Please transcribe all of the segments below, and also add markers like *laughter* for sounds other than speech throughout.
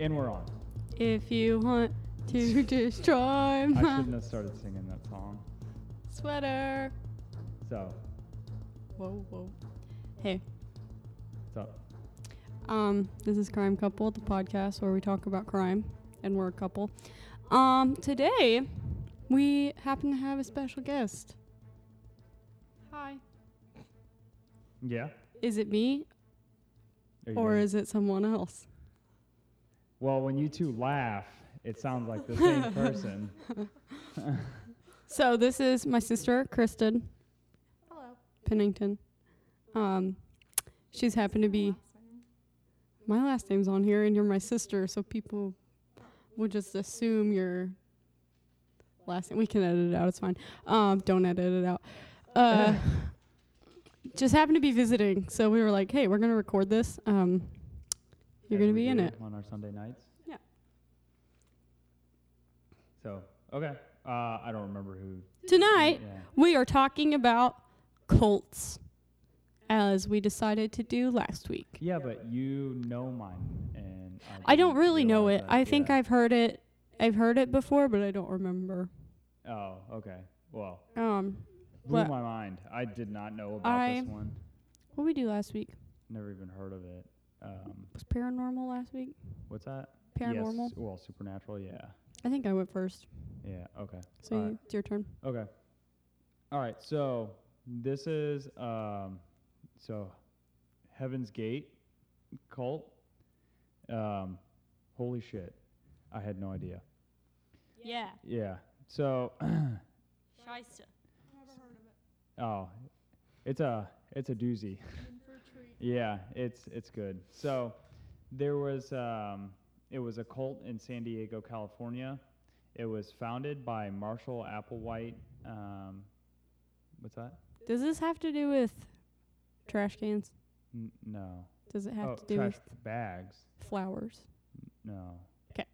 And we're on. If you want to *laughs* destroy I my shouldn't have started singing that song. sweater. So, Whoa, whoa. Hey, what's up? um, this is Crime Couple, the podcast where we talk about crime, and we're a couple. Um, today we happen to have a special guest. Hi. Yeah? Is it me Are you or is it someone else? Well, when you two laugh, it sounds like the same *laughs* person. *laughs* So this is my sister, Kristen Hello. Pennington. Um, she's happened to be my last name's on here, and you're my sister, so people would just assume your last name. We can edit it out; it's fine. Um, don't edit it out. Uh, *laughs* just happened to be visiting, so we were like, "Hey, we're gonna record this. Um, you're gonna be in it." On our Sunday nights? Yeah. So, okay. Uh, I don't remember who. Tonight, Yeah. we are talking about cults, as we decided to do last week. Yeah, but you know mine, and I don't really know it. that, I think yeah. I've heard it. I've heard it before, but I don't remember. Oh, okay. Well, Um, blew my mind. I did not know about I- this one. what we do last week Never even heard of it. Um, was paranormal last week. what's that? Paranormal. Yes. Well, supernatural. Yeah. I think I went first, Yeah. Okay. so All you, right. it's your turn. Okay. All right. So this is um, so Heaven's Gate cult. Um, holy shit! I had no idea. Yeah, Yeah. So Shysta. Never heard of it. oh, it's a it's a doozy. *laughs* *laughs* In for a treat. Yeah, it's it's good. So there was um, it was a cult in San Diego, California. It was founded by Marshall Applewhite. Um, what's that? Does this have to do with trash cans? N- no. Does it have oh, to do trash with bags. flowers? No. 'Kay.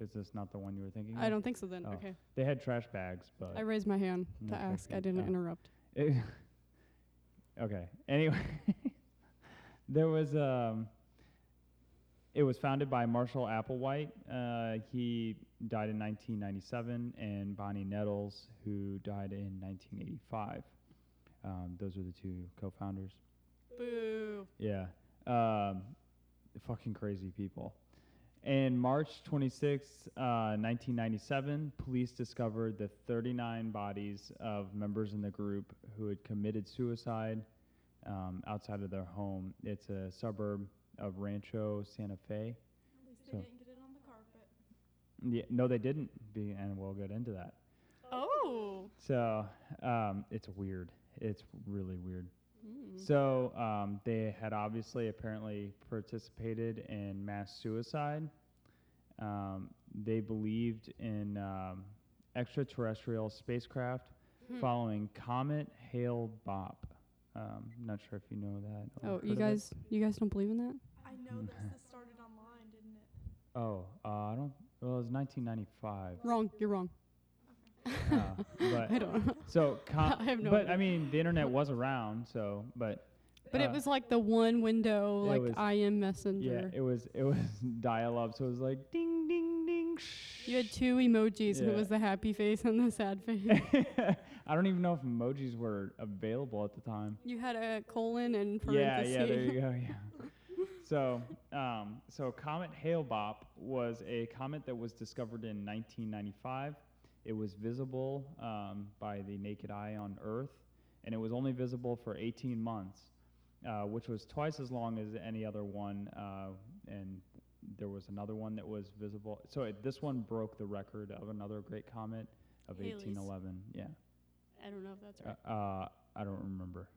Is this not the one you were thinking? Of? I of? don't think so. Then Oh. okay. They had trash bags, but I raised my hand to ask. I didn't interrupt. It *laughs* okay. Anyway, *laughs* there was um. It was founded by Marshall Applewhite. Uh, he died in 1997, and Bonnie Nettles, who died in 1985. Um, those are the two co-founders. Boo. Yeah. Um, fucking crazy people. In March 26, uh, 1997, police discovered the 39 bodies of members in the group who had committed suicide um, outside of their home. It's a suburb of Rancho Santa Fe. At least So- they didn't get it on the carpet. Yeah, no, they didn't. Be, and we'll get into that. Oh. So um, it's weird. It's really weird. Hmm. So um, they had obviously apparently participated in mass suicide. Um, they believed in um, extraterrestrial spacecraft Hmm. following Comet Hale Bopp. Um, not sure if you know that. Oh, you of it. guys, you guys don't believe in that? I know this. This started online, didn't it? Oh, uh, I don't. Well, it was 1995. Wrong. You're wrong. uh, *laughs* but I don't know. so, com- *laughs* I have no but idea. I mean, the internet was around. So, but But it uh, was like the one window, like was- IM Yeah, Messenger. it was it was *laughs* dial up, so it was like ding ding ding. you had two emojis. and It was the happy face and the sad face. I don't even know if emojis were available at the time. you had a colon and Yeah, parentheses. yeah, there you go. *laughs* Yeah. so, um, so Comet Hale-Bopp was a comet that was discovered in 1995. It was visible um, by the naked eye on Earth, and it was only visible for 18 months, uh, which was twice as long as any other one. Uh, and there was another one that was visible. So it, this one broke the record of another great comet of Halley's. 1811. Yeah. I don't know if that's Uh, right. uh, I don't remember.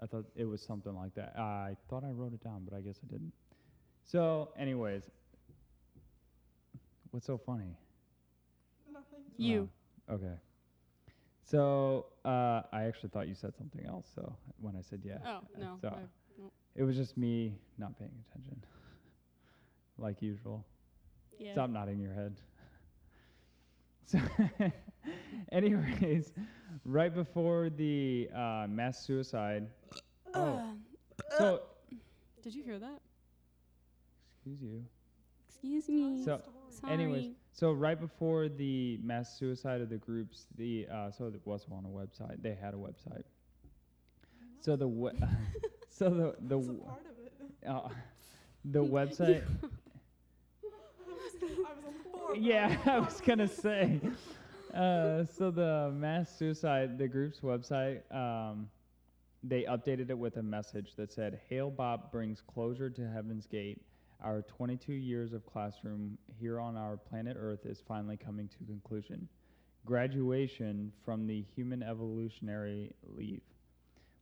I thought it was something like that. I thought I wrote it down, but I guess I didn't. So, anyways, what's so funny? Nothing. you. Oh, okay. So, uh, I actually thought you said something else. So when I said yeah, Oh uh, no. So I- no. it was just me not paying attention, *laughs* like usual. Yeah. Stop nodding your head. So, *laughs* anyways, right before the uh, mass suicide. Oh, so Did you hear that? excuse you. Excuse me. So, Sorry. Anyways, so right before the mass suicide of the groups, the uh, so it was on a website. They had a website. So the we- *laughs* so the *laughs* the That's a w- part of it. uh, the website. I was on the yeah, *laughs* I was gonna say. *laughs* Uh, so the mass suicide, the group's website, um, they updated it with a message that said, "Hale Bopp brings closure to Heaven's Gate. Our 22 years of classroom here on our planet Earth is finally coming to conclusion. Graduation from the human evolutionary leave.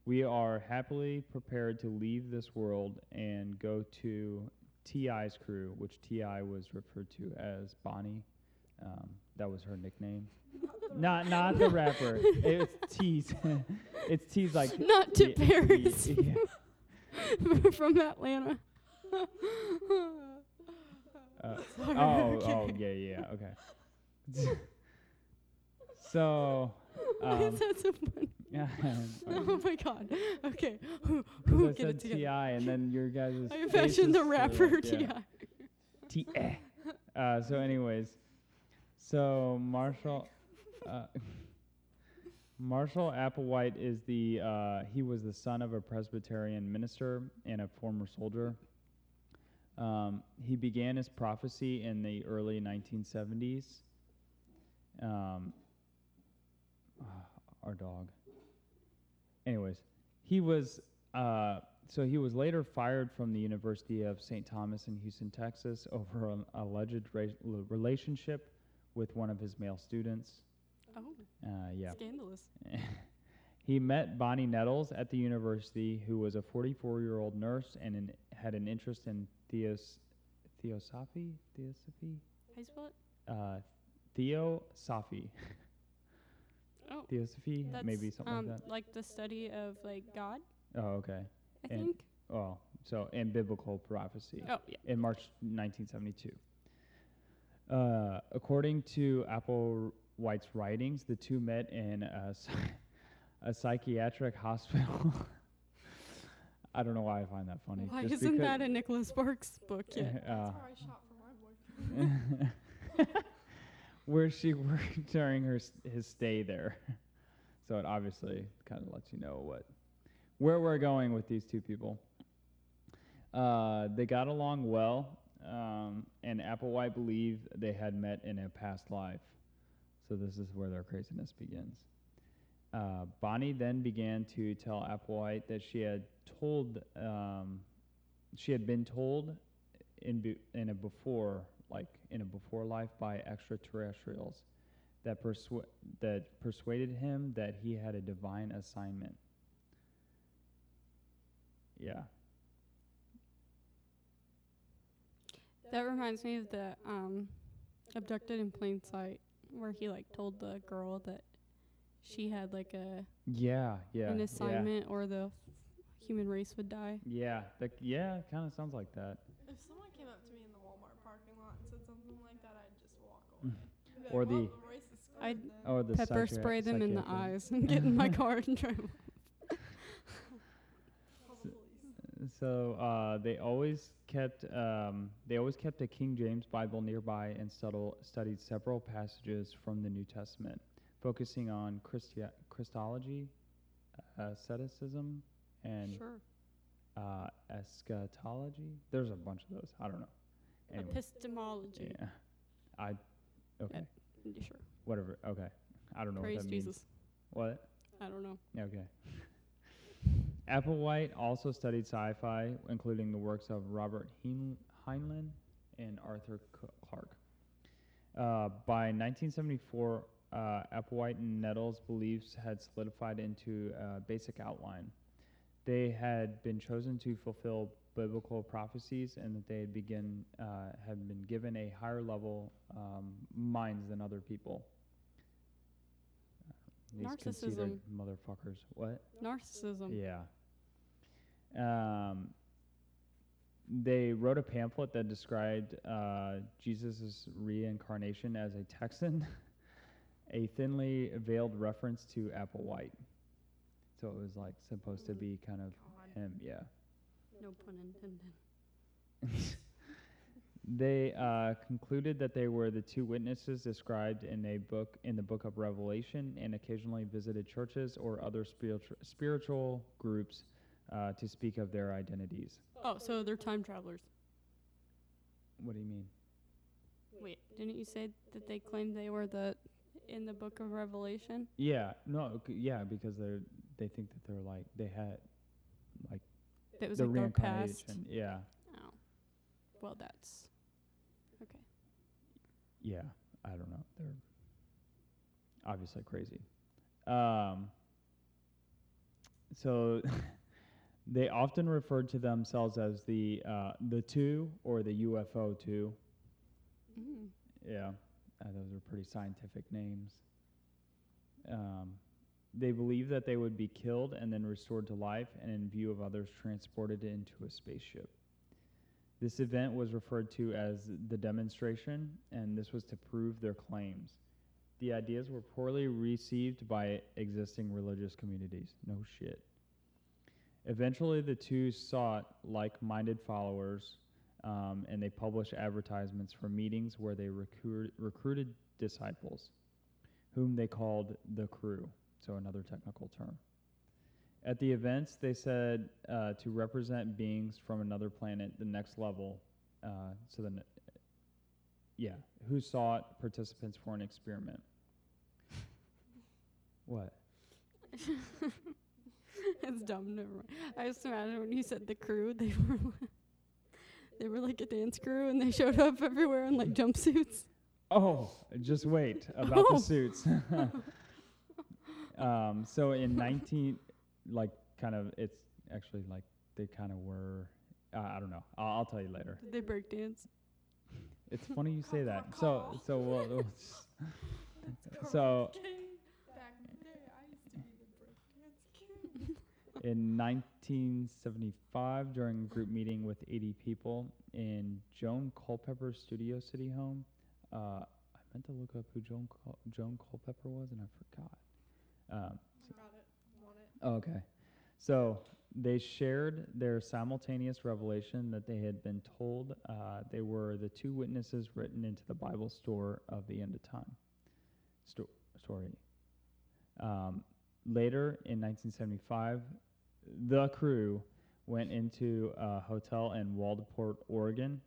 We are happily prepared to leave this world and go to Ti's crew, which T.I. was referred to as Bonnie. Um, that was her nickname. *laughs* not not the rapper. It's T's. *laughs* it's T's like *laughs* Not to yeah, Paris yeah. from Atlanta. Uh, Sorry, oh, okay. oh, yeah, yeah, okay. so, *laughs* Why um, is that so funny? *laughs* *laughs* Oh my god. Okay. Who, who I get it together? Ti, and then your guys' is I imagine the rapper Ti. yeah, T. eh. Uh, so, anyways, so Marshall, uh, Marshall Applewhite is the uh, he was the son of a Presbyterian minister and a former soldier. Um, he began his prophecy in the early 1970s. Um, *sighs* our dog. Anyways, he was uh, so he was later fired from the University of St. Thomas in Houston, Texas, *laughs* over an alleged ra- relationship with one of his male students. Oh, Uh, yeah. scandalous. *laughs* he met Bonnie Nettles at the university, who was a 44-year-old nurse and an, had an interest in theos, theosophy, theosophy, How you spell it? uh, theosophy, *laughs* Oh, theosophy, that's maybe something um, like that. like the study of like God, Oh, okay. I And- think. Well, so and biblical prophecy Oh, yeah. in March 1972. Uh, according to Applewhite's writings, the two met in a, *laughs* a psychiatric hospital. *laughs* I don't know why I find that funny. Why just isn't that because- in Nicholas Sparks' book yet? *laughs* uh, That's where I shot for my boyfriend. Where she *laughs* worked during her his stay there. *laughs* so it obviously kind of lets you know what where we're going with these two people. Uh, they got along well, um, and Applewhite believed they had met in a past life. So this is where their craziness begins. Uh, Bonnie then began to tell Applewhite that she had told, um, she had been told in be, in a before, like in a before life by extraterrestrials, that persu- that persuaded him that he had a divine assignment. Yeah. That reminds me of the um, abducted in plain sight, where he like told the girl that she had like a Yeah, yeah. an yeah. assignment or the human race would die. Yeah, the, yeah, kind of sounds like that. If someone came up to me in the Walmart parking lot and said something like that, I'd just walk away. I'd be Mm. Or the- I'd- Or the Pepper spray them in the psychiatric- eyes and get in my *laughs* car and drive. So uh, they always kept um, they always kept a King James Bible nearby and studied several passages from the New Testament, focusing on Christia- Christology, uh, asceticism, and sure. uh, eschatology. There's a bunch of those. I don't know. Anyway, Epistemology. yeah. I okay, Sure. whatever. Okay, I don't know Praise what that means. Jesus. What? I don't know. Okay. *laughs* Applewhite also studied sci-fi, including the works of Robert Hein- Heinlein and Arthur Clarke. Uh, by 1974, uh, Applewhite and Nettles' beliefs had solidified into a basic outline. They had been chosen to fulfill biblical prophecies, and that they had begin uh, had been given a higher level um, minds than other people. These Narcissism. motherfuckers. What? Narcissism. Yeah. Um, they wrote a pamphlet that described uh, Jesus' reincarnation as a Texan, *laughs* a thinly veiled reference to Applewhite. So it was like supposed to be kind of God. him, yeah. No pun intended. *laughs* They uh, concluded that they were the two witnesses described in a book in the book of Revelation, and occasionally visited churches or other spiritual spiritual groups uh, to speak of their identities. Oh, so they're time travelers. What do you mean? Wait, didn't you say that they claimed they were the in the book of Revelation? Yeah, no, c- yeah, because they're they think that they're like they had like That was the like past. Yeah, Oh, well, that's okay. yeah. I don't know. They're obviously crazy. Um, so *laughs* they often referred to themselves as the uh, the two or the UFO two. Mm. Yeah, uh, those are pretty scientific names. Um, they believed that they would be killed and then restored to life, and in view of others, transported into a spaceship. This event was referred to as the demonstration, and this was to prove their claims. The ideas were poorly received by existing religious communities. No shit. Eventually, the two sought like minded followers um, and they published advertisements for meetings where they recruit, recruited disciples, whom they called the crew. So, another technical term. At the events, they said uh, to represent beings from another planet, the next level. Uh, so, then, yeah, who sought participants for an experiment. What? *laughs* it's dumb. Never mind. I just imagine when you said the crew, they were li- *laughs* they were like a dance crew, and they showed up everywhere in like jumpsuits. Oh, just wait about *laughs* Oh. the suits. Um, so in 19, like, kind of, it's actually like they kind of were. Uh, I don't know. I'll, I'll tell you later. Did they break dance? It's funny you say that. So, so well, *laughs* we'll so *laughs* Back in the day, I used to be the breakdance kid. in 1975, during a group meeting with 80 people in Joan Culpepper's Studio City home, uh, I meant to look up who Joan Cul- Joan Culpepper was, and I forgot. Um, Got it. Want it. Oh, Okay. So they shared their simultaneous revelation that they had been told uh, they were the two witnesses written into the Bible store of the end of time sto- story. Um, later in 1975, the crew went into a hotel in Waldport, Oregon.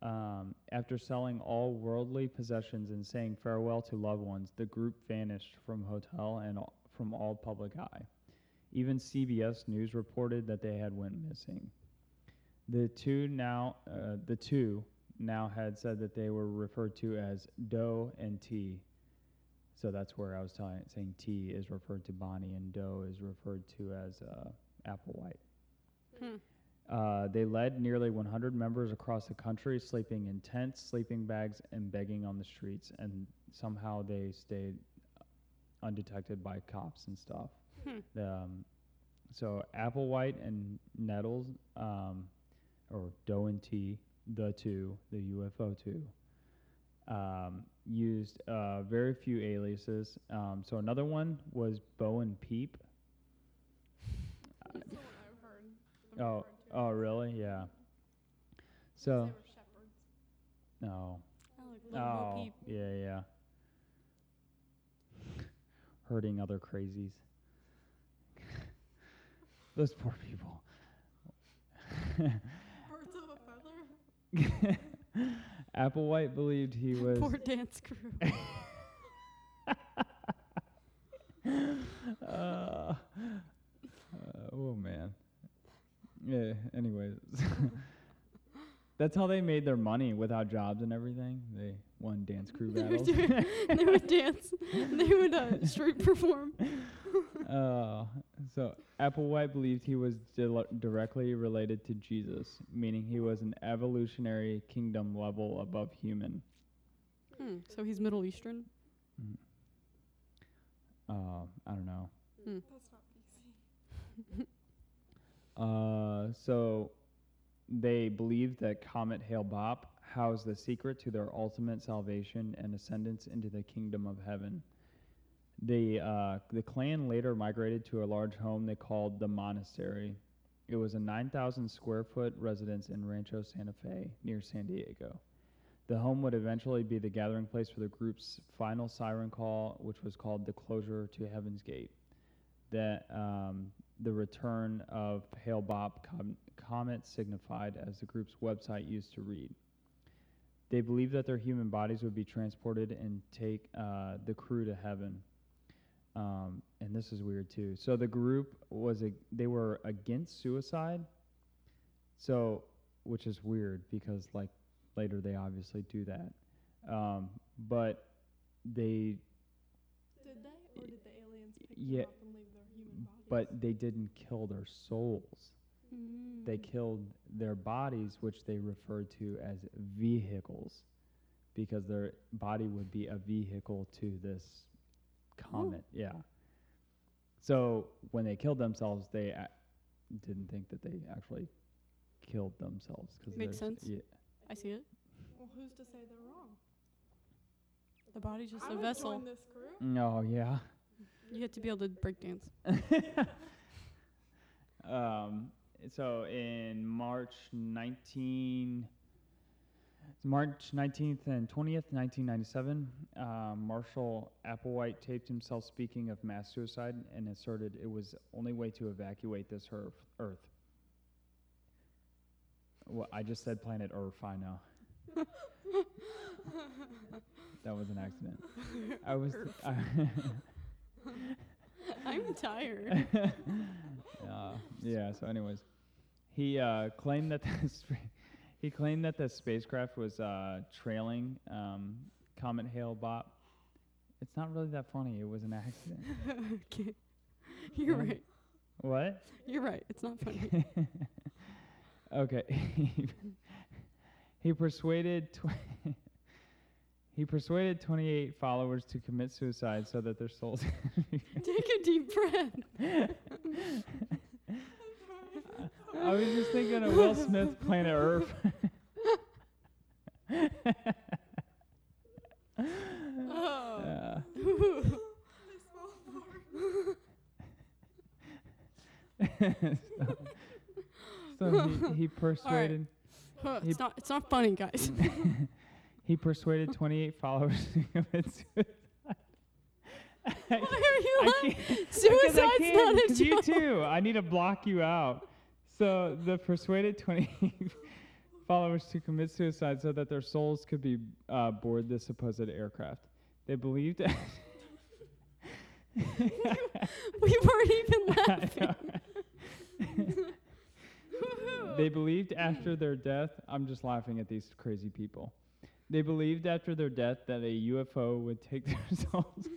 Um, after selling all worldly possessions and saying farewell to loved ones, the group vanished from hotel and all- from all public eye. Even CBS News reported that they had went missing. The two now, uh, the two now had said that they were referred to as Do and Ti. So that's where I was telling, saying Ti is referred to Bonnie and Do is referred to as uh, Applewhite. Hmm. Uh, they led nearly 100 members across the country, sleeping in tents, sleeping bags, and begging on the streets. And somehow they stayed undetected by cops and stuff. Hmm. Um, so Applewhite and Nettles, um, or Do and Ti, the two, the UFO two, um, used uh, very few aliases. Um, so another one was Bo and Peep. *laughs* That's the one I've heard. Oh. Oh, really? Yeah. So They were shepherds. no. Like Oh, Peep. yeah, yeah. Hurting other crazies. *laughs* Those poor people. *laughs* Birds of a feather. *laughs* Applewhite believed he was. Poor dance crew. uh, uh, oh man. Yeah. Anyways, *laughs* that's how they made their money without jobs and everything. They won dance crew *laughs* They would battles. do *laughs* they would dance. They would uh, street perform. uh, so Applewhite believed he was dil- directly related to Jesus, meaning he was an evolutionary kingdom level above human. Hmm. So he's Middle Eastern. Uh, I don't know. Hmm. That's not PC. Uh, so they believed that Comet Hale Bopp housed the secret to their ultimate salvation and ascendance into the kingdom of heaven. The, uh, the clan later migrated to a large home they called the monastery. It was a 9,000 square foot residence in Rancho Santa Fe near San Diego. The home would eventually be the gathering place for the group's final siren call, which was called the Closure to Heaven's Gate. That um, the return of Hale Bopp com- Comet signified, as the group's website used to read. They believed that their human bodies would be transported and take uh, the crew to heaven. Um, and this is weird too. So the group was a, they were against suicide. So, which is weird because like later they obviously do that. Um, but they Did they, or did the aliens pick Yeah, them up and leave bodies? But they didn't kill their souls. They Mm. killed their bodies, which they referred to as vehicles, because their body would be a vehicle to this comet. Yeah. So when they killed themselves, they a- didn't think that they actually killed themselves. Cause Makes sense. Yeah. I see it. well, who's to say they're wrong? The body's just I a would vessel. join this crew. No, yeah. You get to be able to break dance. *laughs* um, so in March 19, March 19th and 20th, 1997, uh, Marshall Applewhite taped himself speaking of mass suicide and asserted it was the only way to evacuate this Earth. Earth. Well, I just said planet Earth. I know. *laughs* that was an accident. *laughs* I was. I I'm tired. *laughs* uh, yeah. So, anyways, he uh, claimed that *laughs* the sp- he claimed that the spacecraft was uh, trailing um, Comet Hale Bopp. It's not really that funny. It was an accident. *laughs* okay. You're Yeah. right. what? You're right. It's not funny. okay. he persuaded. Tw- he persuaded 28 followers to commit suicide so that their souls. *laughs* Take a deep breath. I was just thinking of Will Smith Planet Earth. Oh. They smell fart. so, so he, he persuaded Huh, He- it's not. It's not funny, guys. *laughs* he persuaded 28 followers to commit *laughs* suicide. Why are you laughing? because I not a 'cause you joke. too. I need to block you out. So the persuaded 28 *laughs* followers to commit suicide so that their souls could be uh, board the supposed aircraft. They believed. *laughs* we weren't even laughing. they believed after their death. I'm just laughing at these crazy people. They believed after their death that a UFO would take *laughs* their souls.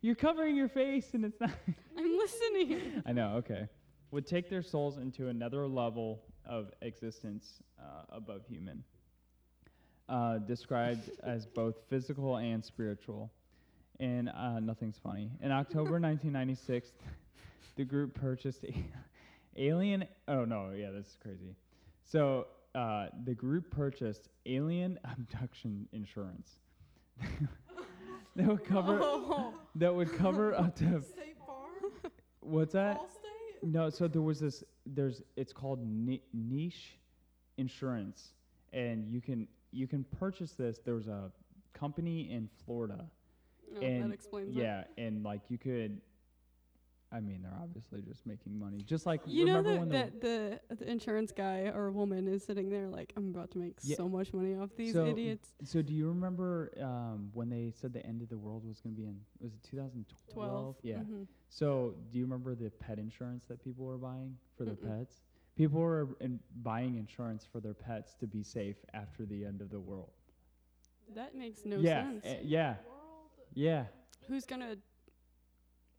You're covering your face, and it's not. *laughs* I'm listening. I know. Okay, would take their souls into another level of existence uh, above human, uh, described *laughs* as both physical and spiritual. And uh, nothing's funny. In October 1996, the group purchased a alien. Oh no, yeah, this is crazy. So uh, the group purchased alien *laughs* abduction insurance. *laughs* that would cover. Oh. That would cover *laughs* up to. State Farm. What's that? Allstate. No, so there was this. There's. It's called ni- niche insurance, and you can you can purchase this. There was a company in Florida. Oh, and that explains it. yeah, and like you could. I mean, they're obviously just making money. Just like You know remember that, when that the, the insurance guy or woman is sitting there like, I'm about to make Yeah. so much money off these So, idiots. So do you remember um, when they said the end of the world was going to be in? Was it 2012? 12. Yeah. Mhm. So, do you remember the pet insurance that people were buying for their Mm-mm. pets? People were in buying insurance for their pets to be safe after the end of the world. That makes no yeah, sense. eh, yeah, yeah, Who's gonna?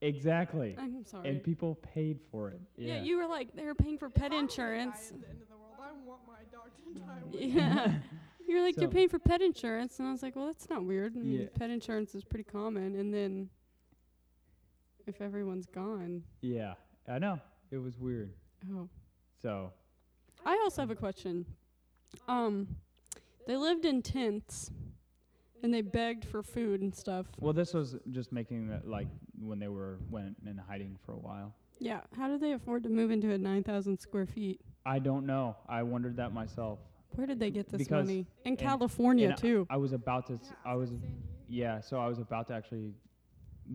Exactly. I'm sorry. And people paid for it. yeah. Yeah, you were like they were paying for pet I was gonna die insurance. At the end of the world, I want my dog to die *laughs* with Yeah. *laughs* You're like, you're paying for pet insurance. And I was like, well, that's not weird. I mean, Yeah. pet insurance is pretty common. And then if everyone's gone, yeah, I know. It was weird. oh. So, I also have a question. Um, they lived in tents and they begged for food and stuff. well, this was just making that like when they were went in hiding for a while. Yeah. How did they afford to move into a 9,000 square feet? I don't know. I wondered that myself. Where did they get this Because money? In in- California, and uh, too. I was about to. s- Yeah, I was. Yeah. So I was about to actually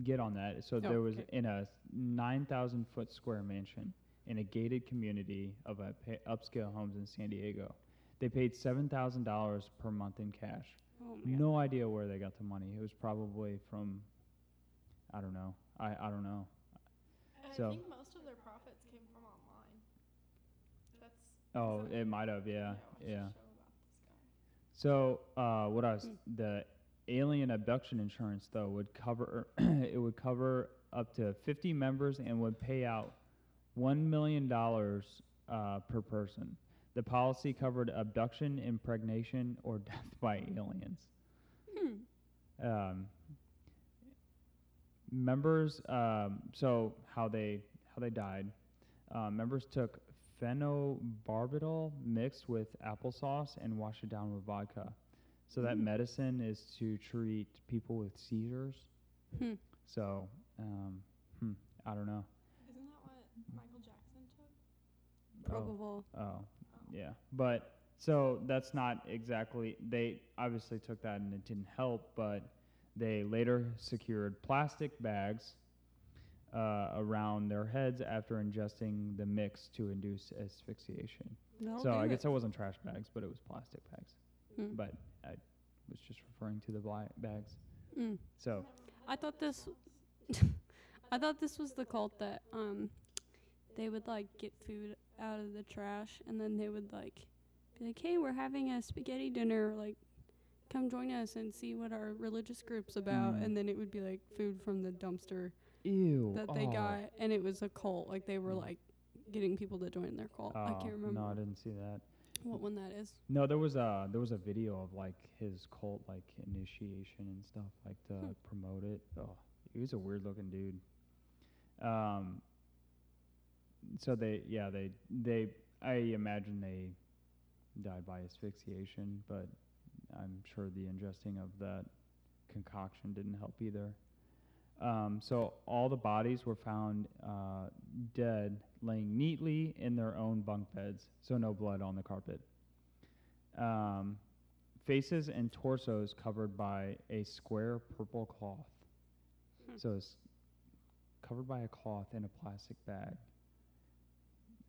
get on that. So there was okay. in a 9,000 foot square mansion in a gated community of a pa- upscale homes in San Diego. They paid seven thousand dollars per month in cash. Oh God. No idea where they got the money. It was probably from. I don't know. I I don't know. And So- I think most of their profits came from online. That's. Oh, it might have. Yeah. Yeah. show about this guy. So, uh, what I was Hmm. the alien abduction insurance though would cover *clears throat* it would cover up to 50 members and would pay out one million dollars uh, per person. The policy covered abduction, impregnation, or *laughs* death by aliens. Hmm. Um, members, um, so how they how they died. Uh, members took phenobarbital mixed with applesauce and washed it down with vodka. So that Mm. medicine is to treat people with seizures. Hmm. So um, hmm, I don't know. Isn't that what Michael Jackson took? Oh, Probable. Oh, yeah. But so that's not exactly. They obviously took that and it didn't help, but they later secured plastic bags uh, around their heads after ingesting the mix to induce asphyxiation. That'll so I guess it wasn't trash bags, but it was plastic bags. Hmm. But I was just referring to the bli- bags. Mm. So I thought this. *laughs* I thought this was the cult that um, they would like get food out of the trash and then they would like be like, "Hey, we're having a spaghetti dinner. Like, come join us and see what our religious group's about." Mm. And then it would be like food from the dumpster ew. that they oh. got, and it was a cult. Like they were Mm. like getting people to join their cult. I Oh, can't remember No, I didn't see that. what one that is. No, there was a there was a video of like his cult like initiation and stuff like to Hmm. promote it. Oh, he was a weird looking dude. Um. So they yeah they they I imagine they died by asphyxiation, but I'm sure the ingesting of that concoction didn't help either. Um, so all the bodies were found uh, dead, laying neatly in their own bunk beds, so no blood on the carpet. Um, faces and torsos covered by a square purple cloth. Hmm. So it's covered by a cloth in a plastic bag.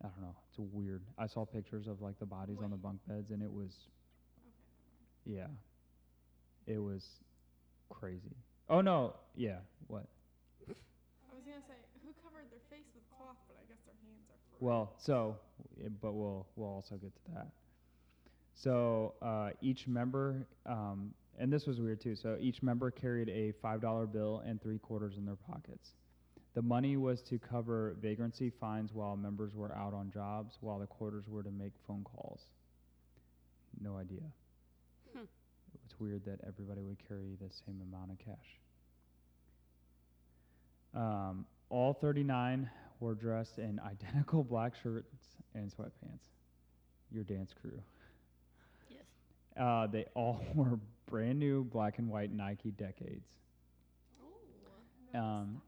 I don't know. It's weird. I saw pictures of like the bodies on the bunk beds, and it was, yeah, it was crazy. Oh no, yeah. What? I was gonna say who covered their face with cloth, but I guess their hands are. free. Well, so, but we'll we'll also get to that. So uh, each member, um, and this was weird too. So each member carried a five dollar bill and three quarters in their pockets. The money was to cover vagrancy fines while members were out on jobs, while the quarters were to make phone calls. No idea. Hmm. It's weird that everybody would carry the same amount of cash. Um, all 39 were dressed in *laughs* identical black shirts and sweatpants. Your dance crew. Yes. Uh, they all *laughs* wore brand new black and white Nike Decades, Ooh, um,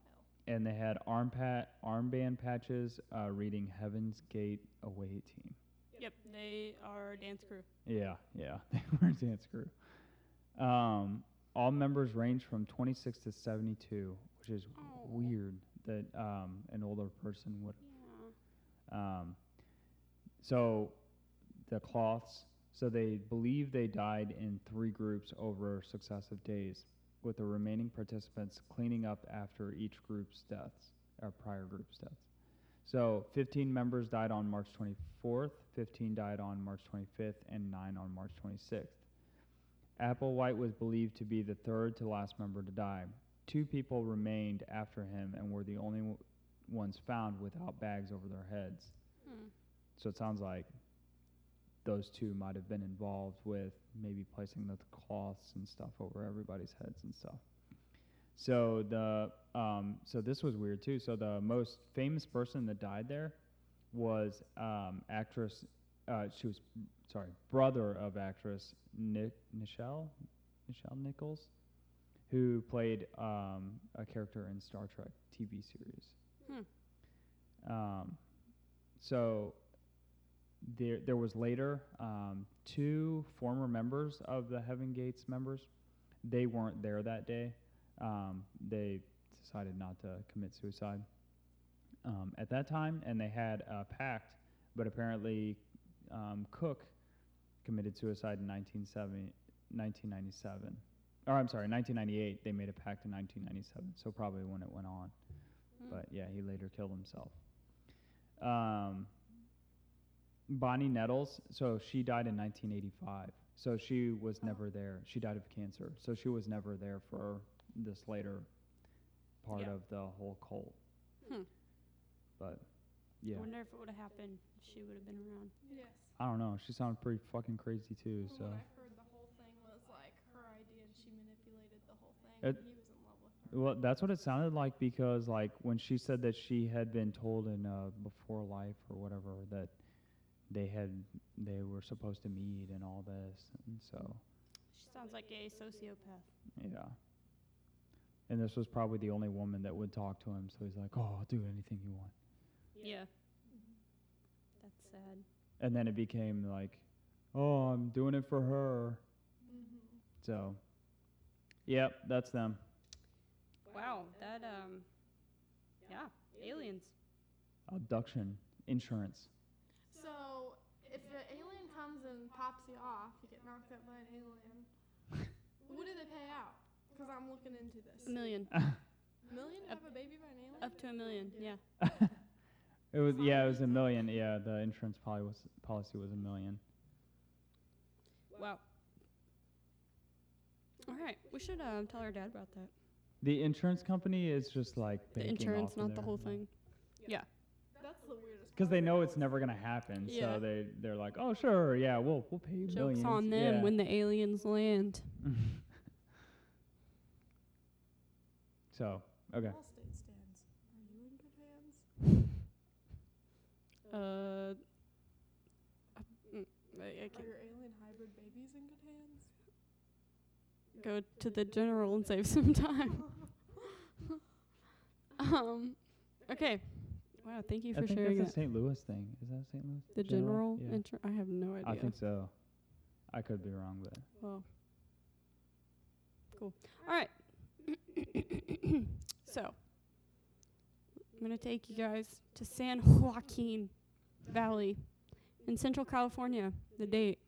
and they had arm pat armband patches uh, reading "Heaven's Gate Away Team." Yep, they are dance crew. Yeah, yeah, *laughs* they were a dance crew. Um, all members range from 26 to 72, which is Oh. weird that um, an older person would Yeah. Um, so the cloths, so they believe they died in three groups over successive days, with the remaining participants cleaning up after each group's deaths, or prior group's deaths. So 15 members died on March 24th, 15 died on March 25th, and 9 on March 26th. Applewhite was believed to be the third to last member to die. Two people remained after him and were the only ones found without bags over their heads. Hmm. So it sounds like those two might have been involved with maybe placing the cloths and stuff over everybody's heads and stuff. So the um, so this was weird too. So the most famous person that died there was um, actress. Uh, she was sorry, brother of actress Nick Nichelle Nichelle Nichols, who played um, a character in Star Trek TV series. Hmm. Um, so there there was later um, two former members of the Heaven Gates members. They weren't there that day. Um, they decided not to commit suicide um, at that time, and they had a pact. But apparently, um, Cooke committed suicide in 1970, 1997. Or I'm sorry, 1998. They made a pact in 1997. So probably when it went on. Hmm. But yeah, he later killed himself. Um, Bonnie Nettles, so she died in 1985. So she was never there. She died of cancer. So she was never there for this later part Yeah. of the whole cult. Hmm. But yeah, I wonder if it would have happened. if She would have been around. Yes. I don't know. She sounded pretty fucking crazy too. From So what I heard, the whole thing was like her idea, and she manipulated the whole thing. It- and he was in love with her. well, that's what it sounded like because like when she said that she had been told in uh, before life or whatever that they had they were supposed to meet and all this, and so. She sounds like a sociopath. Yeah. And this was probably the only woman that would talk to him, so he's like, "Oh, I'll do anything you want." Yeah. That's sad. And then it became like, "Oh, I'm doing it for her." Mm-hmm. So, yep, that's them. Wow. That um. Yeah. Aliens. Abduction insurance. So, if an alien comes and pops you off, you get knocked out by an alien. *laughs* what do they pay out? Because I'm looking into this. A million. *laughs* Million to Up- have a baby by an alien? Up to a million. Yeah. *laughs* It was yeah, it was a million. Yeah, the insurance policy was policy was a million. Wow. All right. We should um, tell our dad about that. The insurance company is just like The insurance, off of not the whole thing. Yeah. That's the weirdest. Because they know it's never gonna happen, Yeah. so they they're like, oh sure, yeah, we'll we'll pay you Jokes millions. on them yeah. when the aliens land. *laughs* so okay, Allstate stands. Are you in good hands? *laughs* Uh. mm, I, I Are your alien hybrid babies in good hands? go to the general and save some time. *laughs* um. Okay. Wow. Thank you I for think sharing that's a. St. Louis thing. Is that St. Louis? The general. Yeah. Inter- I have no idea. I think so. I could be wrong, but Well. Cool. All right. *coughs* so, I'm going to take you guys to San Joaquin Valley in Central California. The date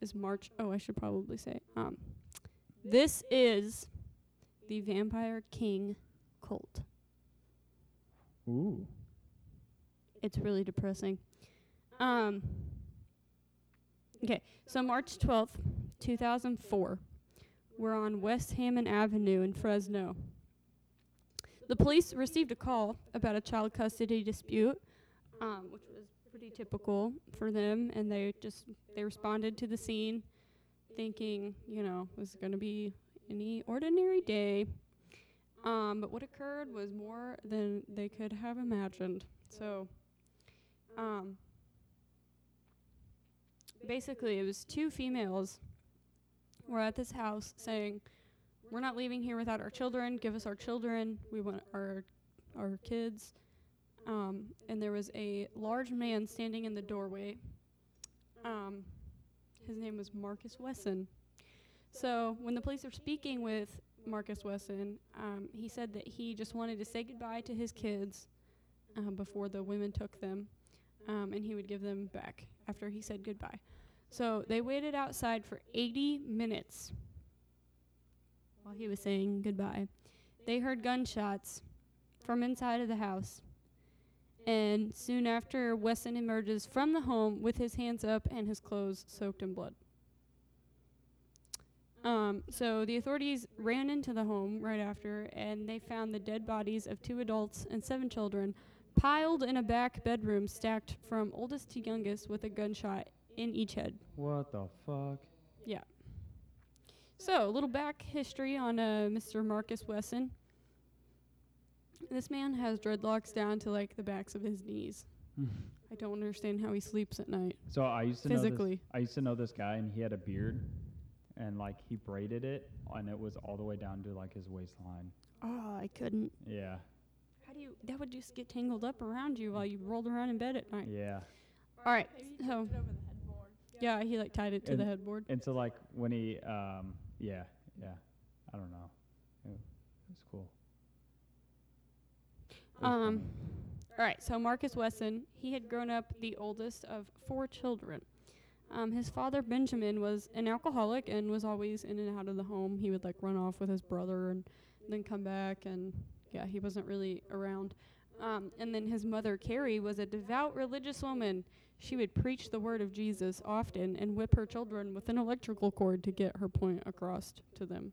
is March. Oh, I should probably say. Um, this is the Vampire King cult. ooh, It's really depressing. Um. Okay, so March twelfth, two thousand four, we're on West Hammond Avenue in Fresno. The police received a call about a child custody dispute, um, which was pretty typical for them, and they just they responded to the scene, thinking, you know, it was going to be any ordinary day. Um, but what occurred was more than they could have imagined. So, um, basically, it was two females were at this house saying, "We're not leaving here without our children. Give us our children. We want our our kids." Um, and there was a large man standing in the doorway. Um, his name was Marcus Wesson. So when the police were speaking with Marcus Wesson, um, he said that he just wanted to say goodbye to his kids um, before the women took them, um, and he would give them back after he said goodbye. So they waited outside for 80 minutes while he was saying goodbye. They heard gunshots from inside of the house. And soon after, Wesson emerges from the home with his hands up and his clothes soaked in blood. Um, so the authorities ran into the home right after, and they found the dead bodies of two adults and seven children piled in a back bedroom, stacked from oldest to youngest, with a gunshot in each head. what the fuck? Yeah. So, a little back history on uh, Mr. Marcus Wesson. This man has dreadlocks down to like the backs of his knees. *laughs* I don't understand how he sleeps at night. so I used to know this, Physically. I used to know this guy, and he had a beard, and like he braided it, and it was all the way down to like his waistline. Oh, I couldn't. Yeah. How do you you that would just get tangled up around you while you rolled around in bed at night. Yeah. All right. Maybe So tipped it over the headboard. yeah, he like tied it to the headboard. And so like when he um yeah, yeah. I don't know. It was cool. It was Um, funny. all right. So Marcus Wesson, he had grown up the oldest of four children. Um, his father Benjamin was an alcoholic and was always in and out of the home. He would like run off with his brother and then come back, and yeah, he wasn't really around. Um, and then his mother Carrie was a devout religious woman. She would preach the word of Jesus often and whip her children with an electrical cord to get her point across to them.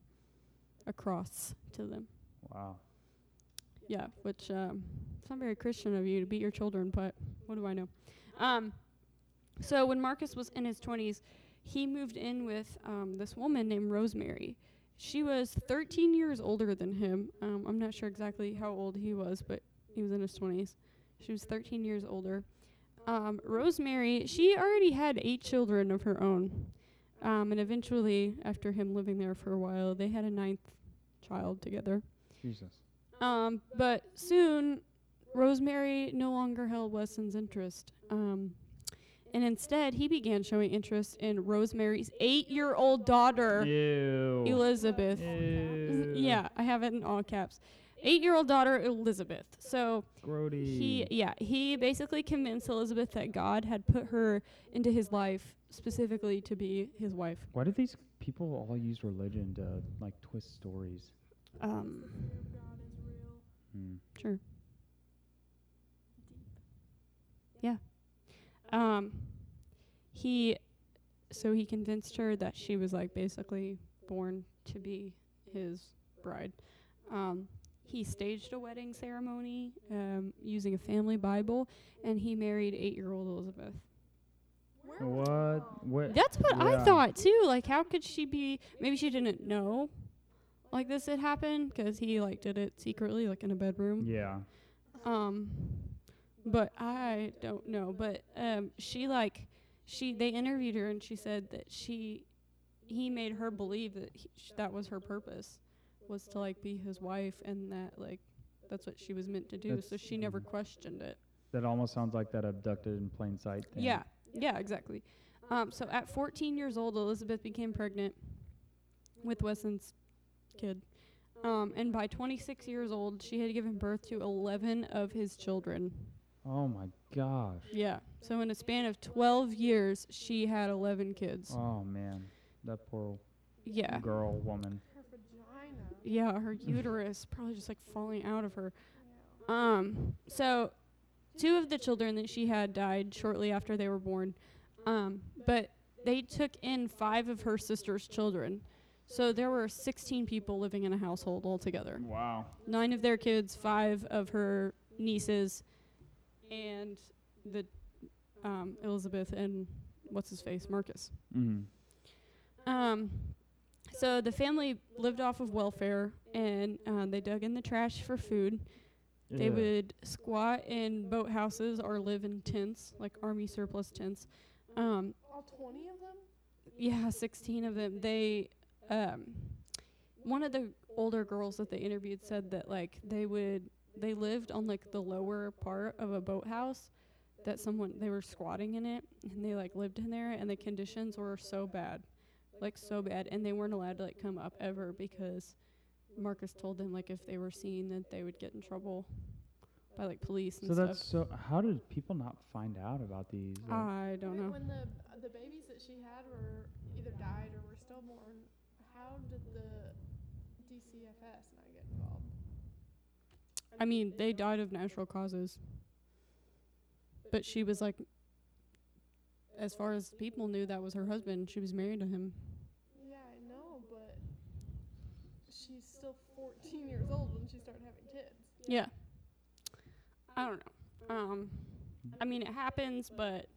Across to them. Wow. Yeah, which um, it's not very Christian of you to beat your children, but what do I know? Um, so when Marcus was in his 20s, he moved in with um, this woman named Rosemary. She was 13 years older than him. Um, I'm not sure exactly how old he was, but he was in his 20s. She was 13 years older. Um, Rosemary, she already had eight children of her own. Um, and eventually, after him living there for a while, they had a ninth child together. Jesus. Um, but soon, Rosemary no longer held Wesson's interest. Um, and instead, he began showing interest in Rosemary's eight year old daughter, Ew. Elizabeth. Ew. Yeah, I have it in all caps. Eight year old daughter, Elizabeth. So Grody. he, yeah, he basically convinced Elizabeth that God had put her into his life specifically to be his wife. Why do these people all use religion to like twist stories? Um, The fear of God is real. Hmm. Sure. Um, he, so he convinced her that she was like basically born to be his bride. Um, he staged a wedding ceremony um, using a family Bible, and he married eight-year-old Elizabeth. What? What? That's what I thought too. Like, how could she be? Maybe she didn't know, like this had happened, 'cause he like did it secretly, like in a bedroom. Yeah. Um, but I don't know. But um, she like she they interviewed her and she said that she he made her believe that he, sh- that was her purpose was to like be his wife and that like that's what she was meant to do. so she never questioned it. That almost sounds like that abducted in plain sight thing. Yeah, yeah, exactly. Um, so at 14 years old, Elizabeth became pregnant with Wesson's kid. Um, and by 26 years old, she had given birth to 11 of his children. Oh my gosh. Yeah. So in a span of 12 years, she had 11 kids. Oh man. That poor yeah. girl, woman. Her vagina. Yeah, her *laughs* uterus probably just like falling out of her. Um, so two of the children that she had died shortly after they were born. Um, but they took in five of her sister's children. So there were 16 people living in a household altogether. Wow. Nine of their kids, five of her nieces, and the um, Elizabeth and what's his face, Marcus. Mm. Um, so the family lived off of welfare, and uh, they dug in the trash for food. They would squat in boathouses or live in tents, like army surplus tents. Um, All 20 of them? yeah, 16 of them. They, um, one of the older girls that they interviewed said that like they would, they lived on like the lower part of a boathouse that someone, they were squatting in it and they like lived in there and the conditions were so bad, like so bad. And they weren't allowed to like come up ever because Marcus told them like if they were seen that they would get in trouble by like police and So stuff. that's so. How did people not find out about these? Like, I don't know. When the the babies that she had were either died or were stillborn, how did the DCFS not get involved? I mean, they died of natural causes. But she was like, as far as people knew, that was her husband. She was married to him. Yeah, I know, but she's still 14 years old when she started having kids. Yeah. I don't know. Um, I mean, it happens, but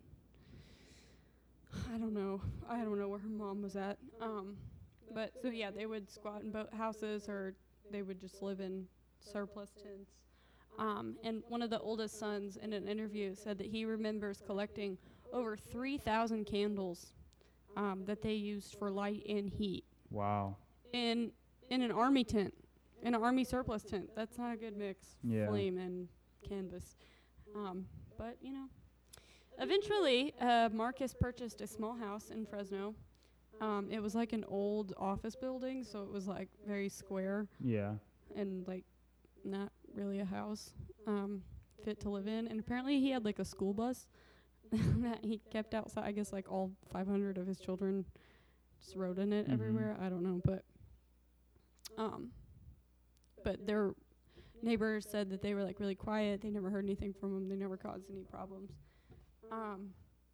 I don't know. I don't know where her mom was at. Um, but so yeah, they would squat in boat houses, or they would just live in surplus tents. Um, and one of the oldest sons, in an interview, said that he remembers collecting over 3,000 candles um, that they used for light and heat wow. in in an army tent, in an army surplus tent. That's not a good mix. Yeah. Flame and canvas. Um, but you know, eventually, uh, Marcus purchased a small house in Fresno. Um, it was like an old office building, so it was like very square Yeah. and like not really a house um, fit to live in. And apparently, he had like a school bus *laughs* that he kept outside. I guess like all 500 of his children just rode in it Mhm. everywhere. I don't know, but um, but their neighbors said that they were like really quiet. They never heard anything from him. They never caused any problems. Um,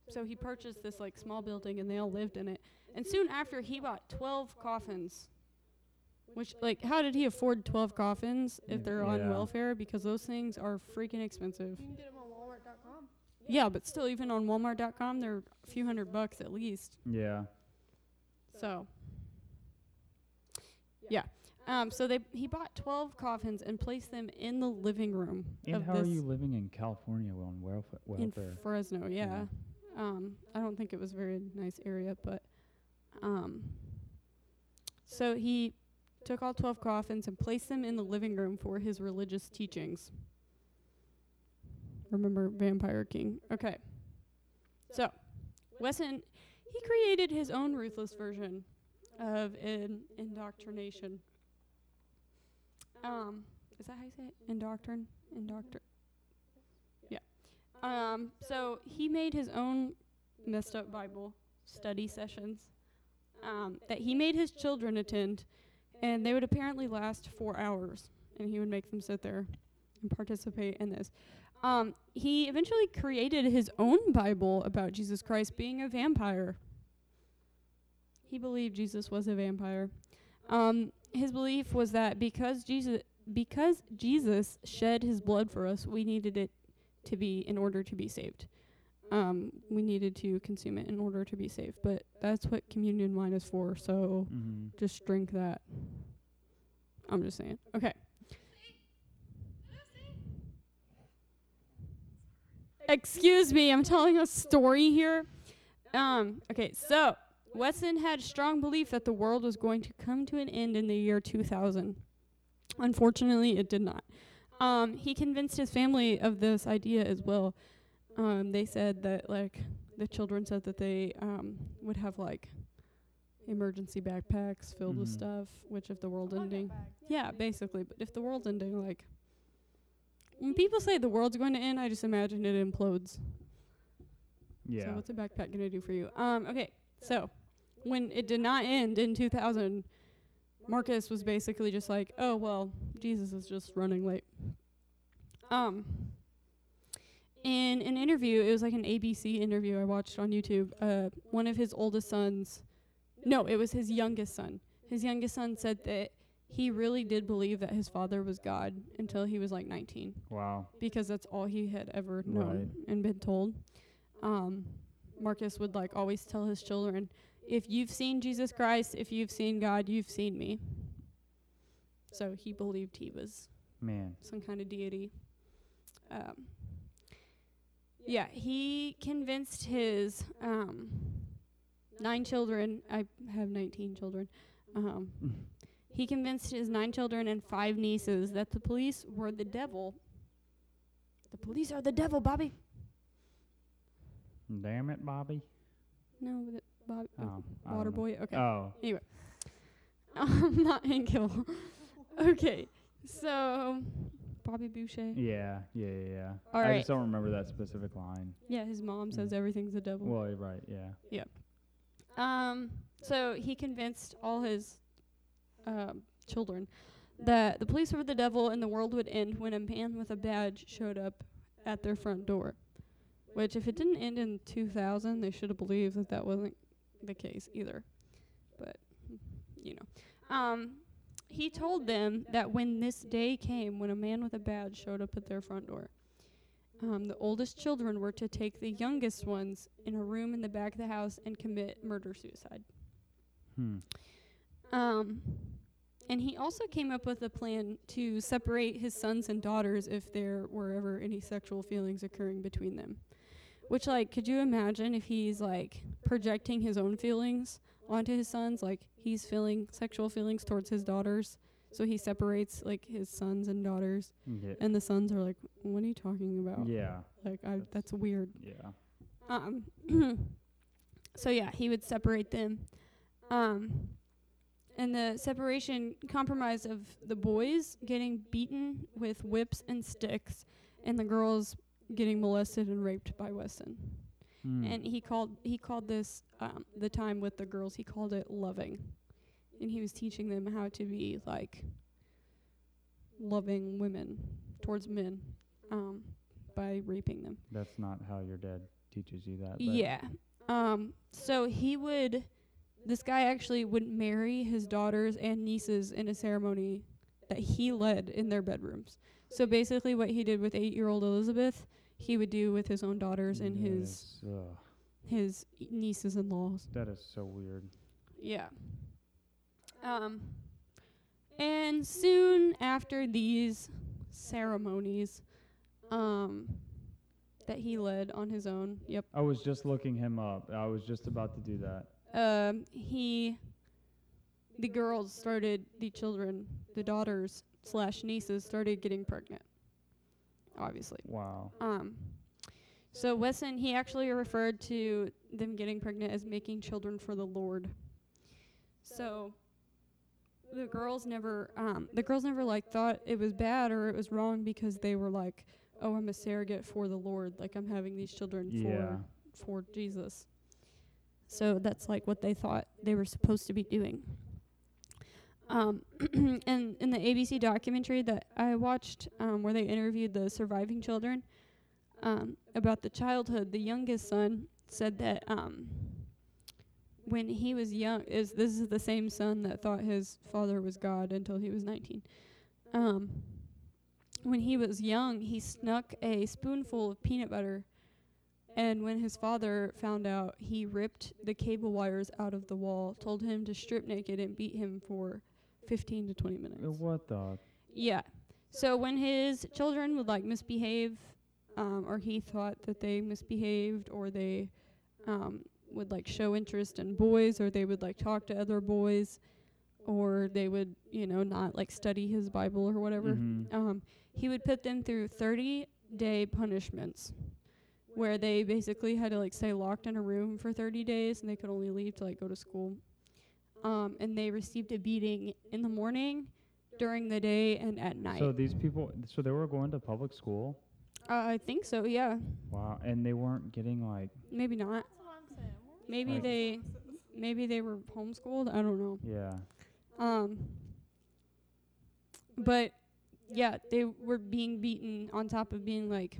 so he purchased this like small building, and they all lived in it. And soon after, he bought 12 coffins. Which, like, how did he afford 12 coffins if they're on yeah. welfare? Because those things are freaking expensive. You can get them on Walmart.com. Yeah, but still, even on Walmart.com, they're a few hundred bucks at least. Yeah. So, yeah. Um, so they he bought 12 coffins and placed them in the living room And of how this are you living in California on welfare? in welfare? Fresno. Yeah. Yeah. Um, I don't think it was a very nice area, but um, so he took all 12 coffins and placed them in the living room for his religious teachings. Remember Vampire King. Okay. So, Wesson he created his own ruthless version of in indoctrination. Um, is that how you say it? Indoctrin? Indoctr. Yeah. Um, so he made his own messed up Bible study sessions um, that he made his children attend, and they would apparently last four hours, and he would make them sit there and participate in this. Um, he eventually created his own Bible about Jesus Christ being a vampire. He believed Jesus was a vampire. Um, his belief was that because Jesus because Jesus shed his blood for us, we needed it to be in order to be saved. Um, we needed to consume it in order to be safe. But that's what communion wine is for, so Mm-hmm. just drink that. I'm just saying. Okay. Excuse me, I'm telling a story here. Um, okay, so Wesson had strong belief that the world was going to come to an end in the year 2000. Unfortunately, it did not. Um, he convinced his family of this idea as well. Um, they said that like the children said that they um, would have like emergency backpacks filled with Mhm. stuff, which if the world Bucket ending, bag. yeah, basically. But if the world's ending, like when people say the world's going to end, I just imagine it implodes. Yeah. So what's a backpack gonna do for you? Um, okay, so when it did not end in 2000, Marcus was basically just like, "Oh well, Jesus is just running late." Um, in an interview, it was like an ABC interview I watched on YouTube. Uh, one of his oldest sons, no, it was his youngest son. His youngest son said that he really did believe that his father was God until he was like 19 wow. because that's all he had ever known Right. and been told. Um, Marcus would like always tell his children, "If you've seen Jesus Christ, if you've seen God, you've seen me." So he believed he was Man. some kind of deity. Um, yeah, he convinced his um, nine children. I have 19 children. Um, he convinced his nine children and five nieces that the police were the devil. The police are the devil, Bobby. Damn it, Bobby. No, the Bob, Oh. Water. Boy. Okay. Oh. Um, *laughs* not Hank Hill. *laughs* okay, so Bobby Boucher. Yeah. Yeah. Yeah. yeah. All I right. just don't remember that specific line. Yeah, his mom says Mm. everything's the devil. Well, you're right. Yeah. Yep. Um, so he convinced all his um, children that the police were the devil and the world would end when a man with a badge showed up at their front door. Which, if it didn't end in 2000, they should have believed that that wasn't the case either. But, you know. Um, he told them that when this day came, when a man with a badge showed up at their front door, um, the oldest children were to take the youngest ones in a room in the back of the house and commit murder suicide. Hmm. Um, and he also came up with a plan to separate his sons and daughters if there were ever any sexual feelings occurring between them. Which, like, could you imagine if he's like projecting his own feelings onto his sons? Like, he's feeling sexual feelings towards his daughters, So he separates like his sons and daughters, Yeah. and the sons are like, "What are you talking about? Yeah. Like, I, That's- that's weird." Yeah. Um. *clears throat* so yeah, he would separate them. Um. And the separation compromised of the boys getting beaten with whips and sticks, and the girls getting molested and raped by Wesson. Hmm. And he called he called this um, the time with the girls. He called it loving, and he was teaching them how to be like loving women towards men um, by raping them. That's not how your dad teaches you that. but- Yeah. Um. So he would. This guy actually would marry his daughters and nieces in a ceremony that he led in their bedrooms. So basically, what he did with eight-year-old Elizabeth, he would do with his own daughters and his Yes, ugh, his nieces and laws. that is so weird. Yeah. Um. And soon after these ceremonies, um, that he led on his own. Yep. I was just looking him up. I was just about to do that. um, he, the girls started, the children, the daughters slash nieces started getting pregnant. Obviously. Wow. Um, so Wesson, he actually referred to them getting pregnant as making children for the Lord. So the girls never, um, the girls never like thought it was bad or it was wrong because they were like, "Oh, I'm a surrogate for the Lord. Like I'm having these children Yeah. for for Jesus." So that's like what they thought they were supposed to be doing. Um, *clears throat* and in the ABC documentary that I watched, um, where they interviewed the surviving children um, about the childhood, the youngest son said that um, when he was young, is this is the same son that thought his father was God until he was 19. Um, when he was young, he snuck a spoonful of peanut butter and when his father found out, he ripped the cable wires out of the wall, told him to strip naked, and beat him for 15 to 20 minutes. What the? Yeah. So when his children would like misbehave, um, or he thought that they misbehaved, or they um, would like show interest in boys, or they would like talk to other boys, or they would, you know, not like study his Bible or whatever, Mhm. um, he would put them through 30 day punishments where they basically had to like stay locked in a room for 30 days and they could only leave to like go to school. Um, and they received a beating in the morning, during the day, and at night. So these people, so they were going to public school. uh, I think so, yeah. Wow, and they weren't getting like, Maybe not. That's what I'm saying. Maybe Like- they maybe they were homeschooled. I don't know. yeah. Um, but yeah, they were being beaten on top of being like,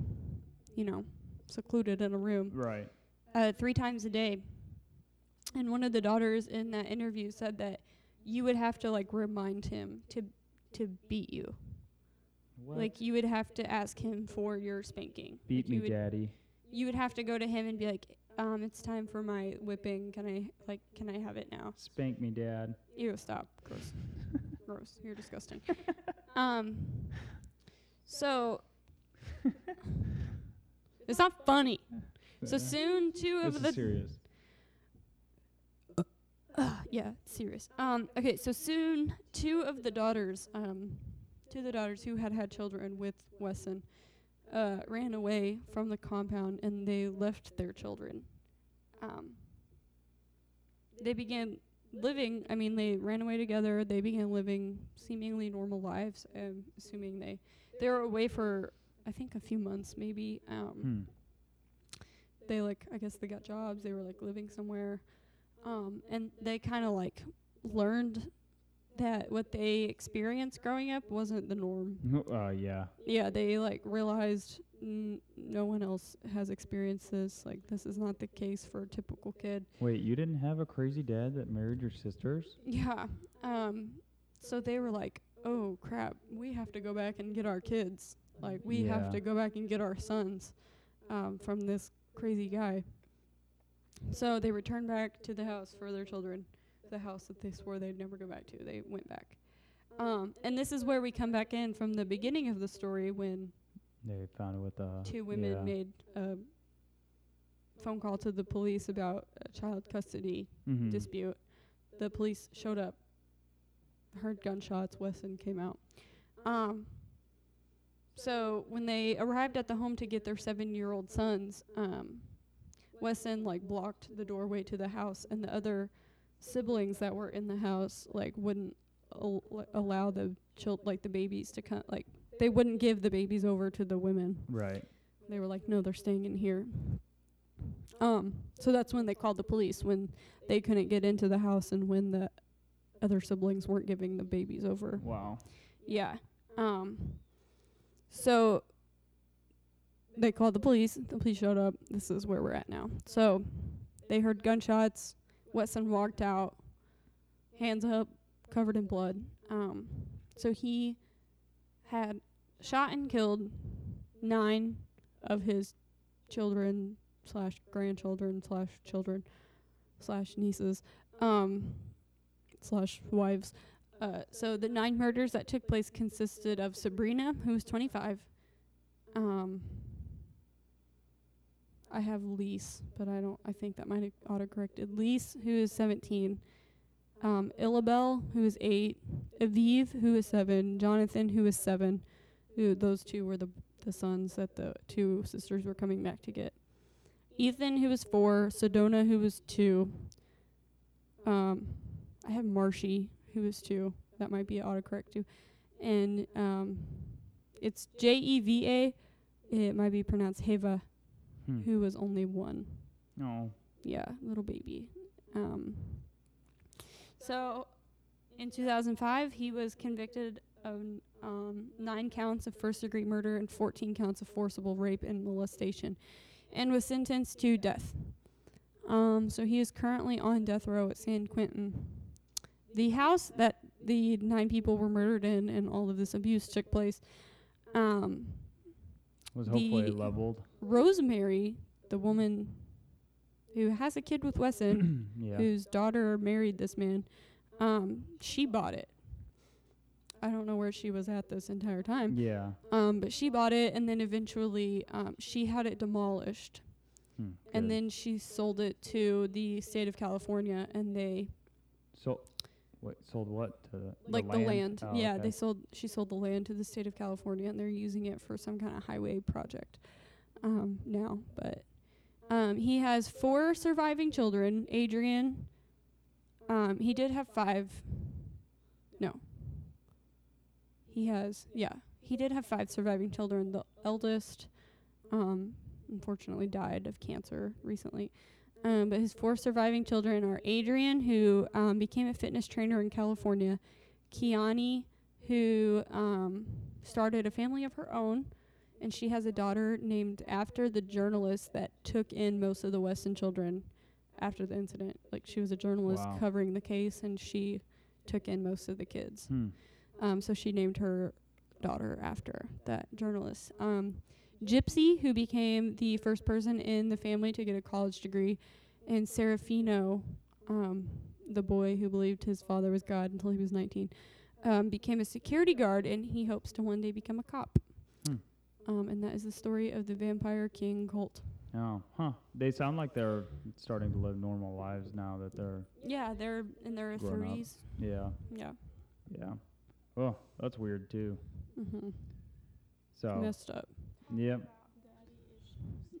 you know, secluded in a room Right. uh, three times a day. And one of the daughters in that interview said that you would have to like remind him to to beat you. What? Like you would have to ask him for your spanking. Beat Like, me, you daddy. You would have to go to him and be like, um, it's time for my whipping. Can I like can I have it now? Spank me, dad. Ew, stop. Gross. *laughs* Gross. You're disgusting. um so *laughs* it's not funny. So soon two This of the serious. Uh, yeah, serious. Um okay, so soon two of the daughters um two of the daughters who had had children with Wesson uh ran away from the compound and they left their children. Um they began living i mean they ran away together they began living seemingly normal lives um, assuming they they were away for i think a few months maybe um Hmm. they like i guess they got jobs they were like living somewhere um and they kind of like learned that what they experienced growing up wasn't the norm Uh, yeah. yeah they like realized n- no one else has experienced this like this is not the case for a typical kid Wait, you didn't have a crazy dad that married your sisters? Yeah. Um so they were like, "Oh crap, we have to go back and get our kids. Like we Yeah. have to go back and get our sons um from this crazy guy." So they returned back to the house for their children, the house that they swore they'd never go back to. They went back. Um and this is where we come back in from the beginning of the story when They found it with the two women yeah. made a phone call to the police about a child custody Mhm. dispute. The police showed up heard gunshots. Wesson came out. Um, so when they arrived at the home to get their seven-year-old sons, um, Wesson like blocked the doorway to the house, and the other siblings that were in the house like wouldn't al- allow the chil- like the babies to come like they wouldn't give the babies over to the women. Right. They were like, no, they're staying in here. Um, so that's when they called the police when they couldn't get into the house and when the other siblings weren't giving the babies over. Wow. Yeah. Um, so they called the police. The police showed up. This is where we're at now. So they heard gunshots. Wesson walked out, hands up, covered in blood. Um, so he had shot and killed nine of his children slash grandchildren slash children slash nieces um, slash wives. Uh, so the nine murders that took place consisted of Sebhrenah, who was 25. Um, I have Lise, but I don't. I think that might have autocorrected. Lise, who is 17. Um, Illabelle, who is eight. Aviv, who is seven. Jonathan, who is seven. Who those two were the the sons that the two sisters were coming back to get. Ethan, who was four. Sedona, who was two. Um, I have Marshey, who was two. That might be autocorrect too. And um, it's J E V A. It might be pronounced Heva, Hmm. who was only one. Oh. Yeah, little baby. Um, so in 2005, he was convicted of um, nine counts of first degree murder and 14 counts of forcible rape and molestation and was sentenced to death. Um, so he is currently on death row at San Quentin. The house that the nine people were murdered in and all of this abuse took place. Um, Was hopefully The- leveled. Rosemary, the woman who has a kid with Wesson, *clears throat* yeah. whose daughter married this man, um, she bought it. I don't know where she was at this entire time. Yeah. Um, but she bought it and then eventually um, she had it demolished. Hmm. And then she sold it to the state of California and they So, wait, sold what to the like the land. Oh, yeah, okay. they sold she sold the land to the state of California and they're using it for some kind of highway project um now, but um he has four surviving children. Adrian um he did have 5 No. He has yeah, he did have 5 surviving children. The eldest um unfortunately died of cancer recently. Um, but his four surviving children are Adrian, who um, became a fitness trainer in California, Kiani, who um, started a family of her own, and she has a daughter named after the journalist that took in most of the Wesson children after the incident. Like she was a journalist Wow. covering the case, and she took in most of the kids. Hmm. Um, so she named her daughter after that journalist. Um, Gypsy, who became the first person in the family to get a college degree, and Serafino, um, the boy who believed his father was God until he was 19, um, became a security guard, and he hopes to one day become a cop. Hmm. Um, and that is the story of the Vampire King cult. Oh, huh. They sound like they're starting to live normal lives now that they're. Yeah, they're in their Grown up. 30s. Yeah. Yeah. Yeah. Oh, that's weird too. Mm-hmm. So. Messed up. Yep.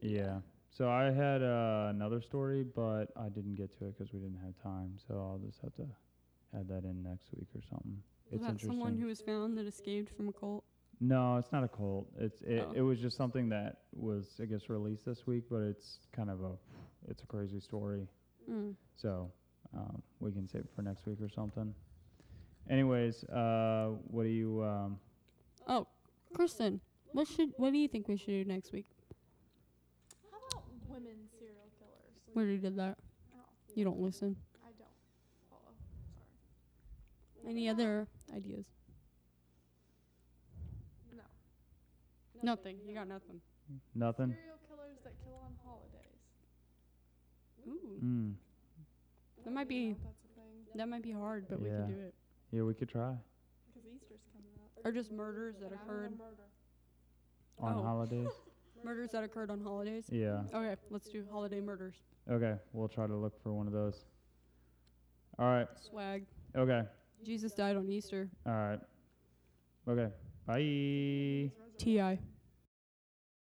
Yeah. So I had uh, another story, but I didn't get to it because we didn't have time. So I'll just have to add that in next week or something. It's that interesting. someone who was found that escaped from a cult? no, it's not a cult. It's it, Oh. it was just something that was I guess released this week, but it's kind of a it's a crazy story. Mm. So um, we can save it for next week or something. Anyways, uh, what do you um, Oh, Kristen, what should what do you think we should do next week? How about women serial killers? We already did that. Oh, You don't listen. I don't follow. Sorry. Any other ideas? No. Nothing. You got nothing. nothing? Serial killers that kill on holidays. Ooh, Mm. that might be know if that's a thing. that might be hard, but we can do it. Yeah, we could try Because Easter's coming up. Or just murders that And I want a occurred. murder. On Oh. holidays. *laughs* Murders that occurred on holidays. Yeah. Okay, let's do holiday murders. Okay, we'll try to look for one of those. All right. Swag. Okay. Jesus died on Easter. All right. Okay. Bye. Ti.